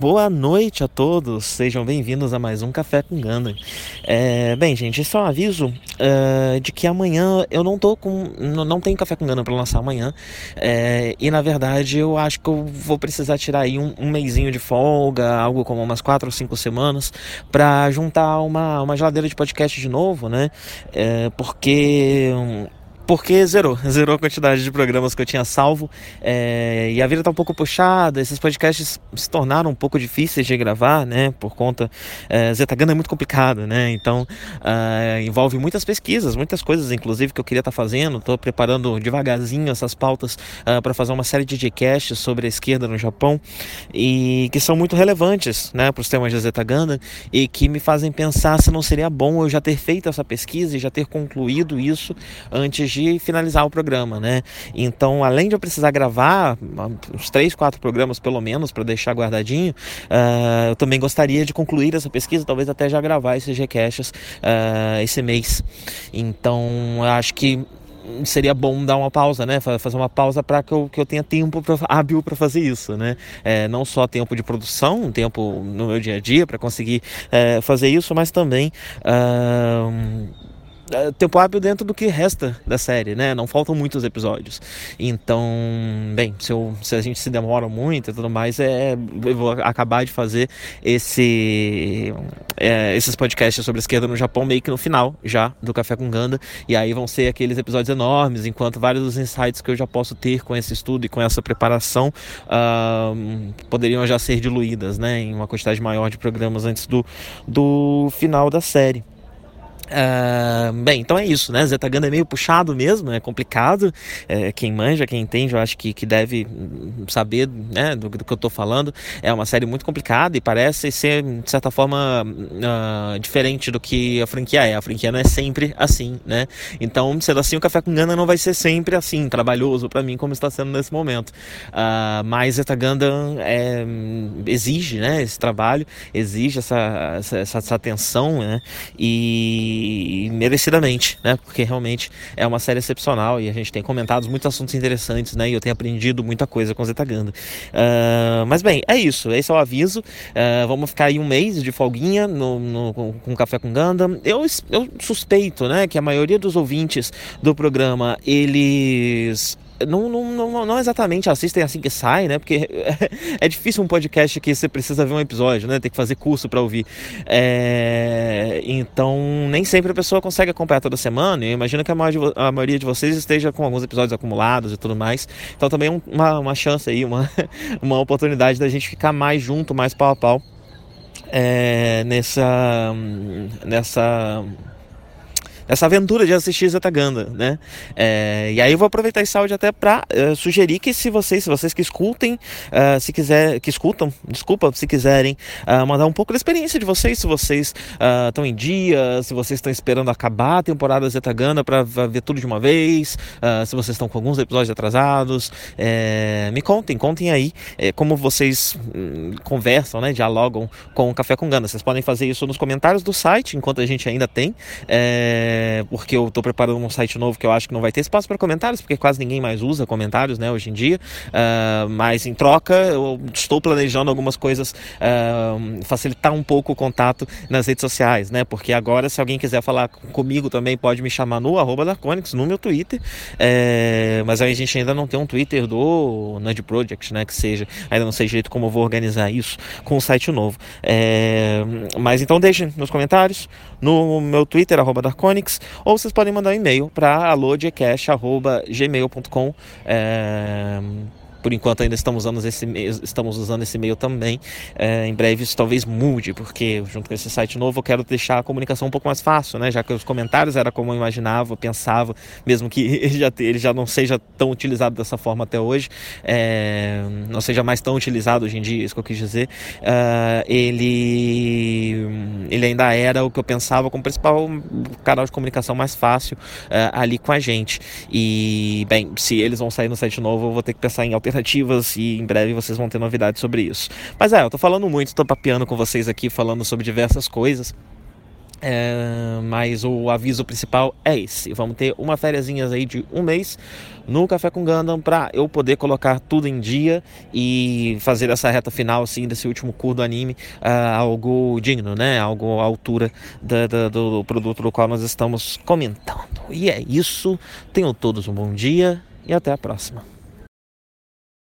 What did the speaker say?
Boa noite a todos, sejam bem-vindos a mais um Café com Ganda. É, bem, gente, é um aviso uh, de que amanhã eu não tô com. Não, não tenho Café com Ganda para lançar amanhã. É, e na verdade eu acho que eu vou precisar tirar aí um, um mêsinho de folga, algo como umas quatro ou cinco semanas, para juntar uma, uma geladeira de podcast de novo, né? É, porque porque zerou, zerou a quantidade de programas que eu tinha salvo. É, e a vida tá um pouco puxada, esses podcasts se tornaram um pouco difíceis de gravar, né, por conta, é, Zetagana é muito complicado, né, então uh, envolve muitas pesquisas, muitas coisas inclusive que eu queria estar tá fazendo, estou preparando devagarzinho essas pautas ah, para fazer uma série de podcasts sobre a esquerda no Japão e que são muito relevantes, né, para os temas de Zetagana e que me fazem pensar se não seria bom eu já ter feito essa pesquisa e já ter concluído isso antes de de finalizar o programa, né? Então, além de eu precisar gravar uns três, quatro programas pelo menos para deixar guardadinho, uh, eu também gostaria de concluir essa pesquisa, talvez até já gravar esses recaches uh, esse mês. Então, acho que seria bom dar uma pausa, né? Fazer uma pausa para que eu, que eu tenha tempo pra, hábil para fazer isso, né? É, não só tempo de produção, tempo no meu dia a dia para conseguir é, fazer isso, mas também. Uh, tempo hábil dentro do que resta da série, né? Não faltam muitos episódios. Então, bem, se, eu, se a gente se demora muito e tudo mais, é, eu vou acabar de fazer esse, é, esses podcasts sobre esquerda no Japão meio que no final já do Café com Ganda. E aí vão ser aqueles episódios enormes, enquanto vários dos insights que eu já posso ter com esse estudo e com essa preparação uh, poderiam já ser diluídas, né? Em uma quantidade maior de programas antes do, do final da série. Uh, bem, então é isso, né? Zetaganda é meio puxado mesmo, é complicado. É, quem manja, quem entende, eu acho que, que deve saber né, do, do que eu tô falando. É uma série muito complicada e parece ser, de certa forma, uh, diferente do que a franquia é. A franquia não é sempre assim, né? Então, sendo assim, o Café com Ganda não vai ser sempre assim, trabalhoso para mim, como está sendo nesse momento. Uh, mas Zetaganda é, exige né, esse trabalho, exige essa, essa, essa atenção, né? E e, merecidamente, né? Porque realmente é uma série excepcional e a gente tem comentado muitos assuntos interessantes, né? E eu tenho aprendido muita coisa com Zetaganda. Uh, mas bem, é isso. Esse é o aviso. Uh, vamos ficar aí um mês de folguinha no, no, com, com Café com Ganda. Eu, eu suspeito, né? Que a maioria dos ouvintes do programa, eles não, não, não, não, exatamente assistem assim que sai, né? Porque é difícil um podcast que você precisa ver um episódio, né? Tem que fazer curso para ouvir. É... Então, nem sempre a pessoa consegue acompanhar toda semana. Eu imagino que a maioria, a maioria de vocês esteja com alguns episódios acumulados e tudo mais. Então, também é uma, uma chance aí, uma, uma oportunidade da gente ficar mais junto, mais pau a pau. É, nessa nessa essa aventura de assistir Zetaganda, né? É, e aí eu vou aproveitar esse áudio até para uh, sugerir que se vocês, se vocês que escutem, uh, se quiser, que escutam, desculpa, se quiserem uh, mandar um pouco da experiência de vocês, se vocês estão em dia, se vocês estão esperando acabar a temporada Zetaganda para ver tudo de uma vez, se vocês estão com alguns episódios atrasados, é, me contem, contem aí é, como vocês hum, conversam, né, dialogam com o Café com Ganda. Vocês podem fazer isso nos comentários do site, enquanto a gente ainda tem. É, é, porque eu estou preparando um site novo que eu acho que não vai ter espaço para comentários, porque quase ninguém mais usa comentários, né, hoje em dia. Uh, mas em troca, eu estou planejando algumas coisas, uh, facilitar um pouco o contato nas redes sociais, né, porque agora, se alguém quiser falar comigo também, pode me chamar no arroba Darconix, no meu Twitter. É, mas aí a gente ainda não tem um Twitter do Nerd Project, né, que seja. Ainda não sei direito como eu vou organizar isso com o site novo. É, mas então deixem nos comentários, no meu Twitter, arroba Ou vocês podem mandar um e-mail para alodecast.gmail.com. É por enquanto ainda estamos usando esse estamos usando esse e-mail também. É, em breve isso talvez mude, porque junto com esse site novo eu quero deixar a comunicação um pouco mais fácil, né? Já que os comentários era como eu imaginava, pensava, mesmo que ele já, ele já não seja tão utilizado dessa forma até hoje, é, não seja mais tão utilizado hoje em dia, isso que eu quis dizer, uh, ele, ele ainda era o que eu pensava como principal canal de comunicação mais fácil uh, ali com a gente. E, bem, se eles vão sair no site novo, eu vou ter que pensar em alternativas alternativas e em breve vocês vão ter novidades sobre isso. Mas é, eu tô falando muito, tô papeando com vocês aqui, falando sobre diversas coisas. É, mas o aviso principal é esse. Vamos ter uma férias aí de um mês no Café com Gundam para eu poder colocar tudo em dia e fazer essa reta final assim desse último curso do anime uh, algo digno, né? Algo à altura da, da, do produto do qual nós estamos comentando. E é isso. Tenham todos um bom dia e até a próxima.